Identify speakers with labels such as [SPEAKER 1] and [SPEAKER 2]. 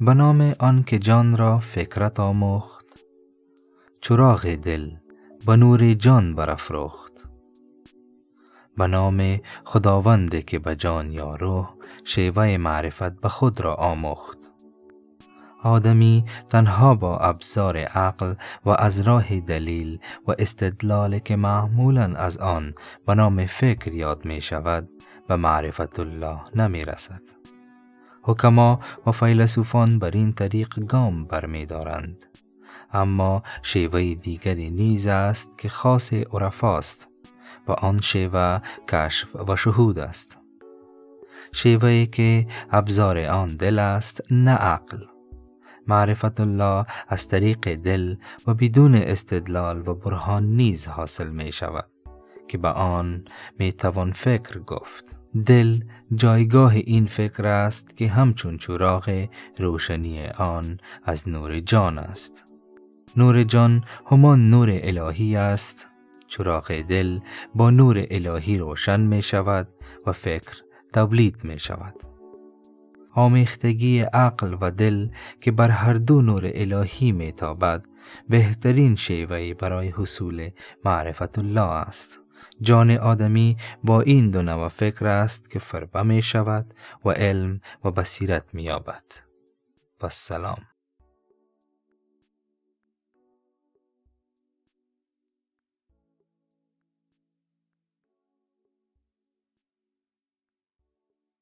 [SPEAKER 1] به نام آن که جان را فکرت آموخت. چراغ دل به نور جان برافروخت. به نام خداوند که به جان یا روح شیوه معرفت به خود را آموخت. آدمی تنها با ابزار عقل و از راه دلیل و استدلال که معمولا از آن به نام فکر یاد می شود به معرفت الله نمی رسد. حکما و فیلسوفان بر این طریق گام برمی دارند. اما شیوه دیگری نیز است که خاص عرفاست و آن شیوه کشف و شهود است. شیوهی که ابزار آن دل است نه عقل. معرفت الله از طریق دل و بدون استدلال و برهان نیز حاصل می شود که به آن می توان فکر گفت. دل جایگاه این فکر است که همچون چراغ روشنی آن از نور جان است. نور جان همان نور الهی است. چراغ دل با نور الهی روشن می شود و فکر تولید می شود. آمیختگی عقل و دل که بر هر دو نور الهی می تابد بهترین شیوه برای حصول معرفت الله است. جان آدمی با این دو نوع فکر است که فربه می شود و علم و بصیرت می یابد. و سلام.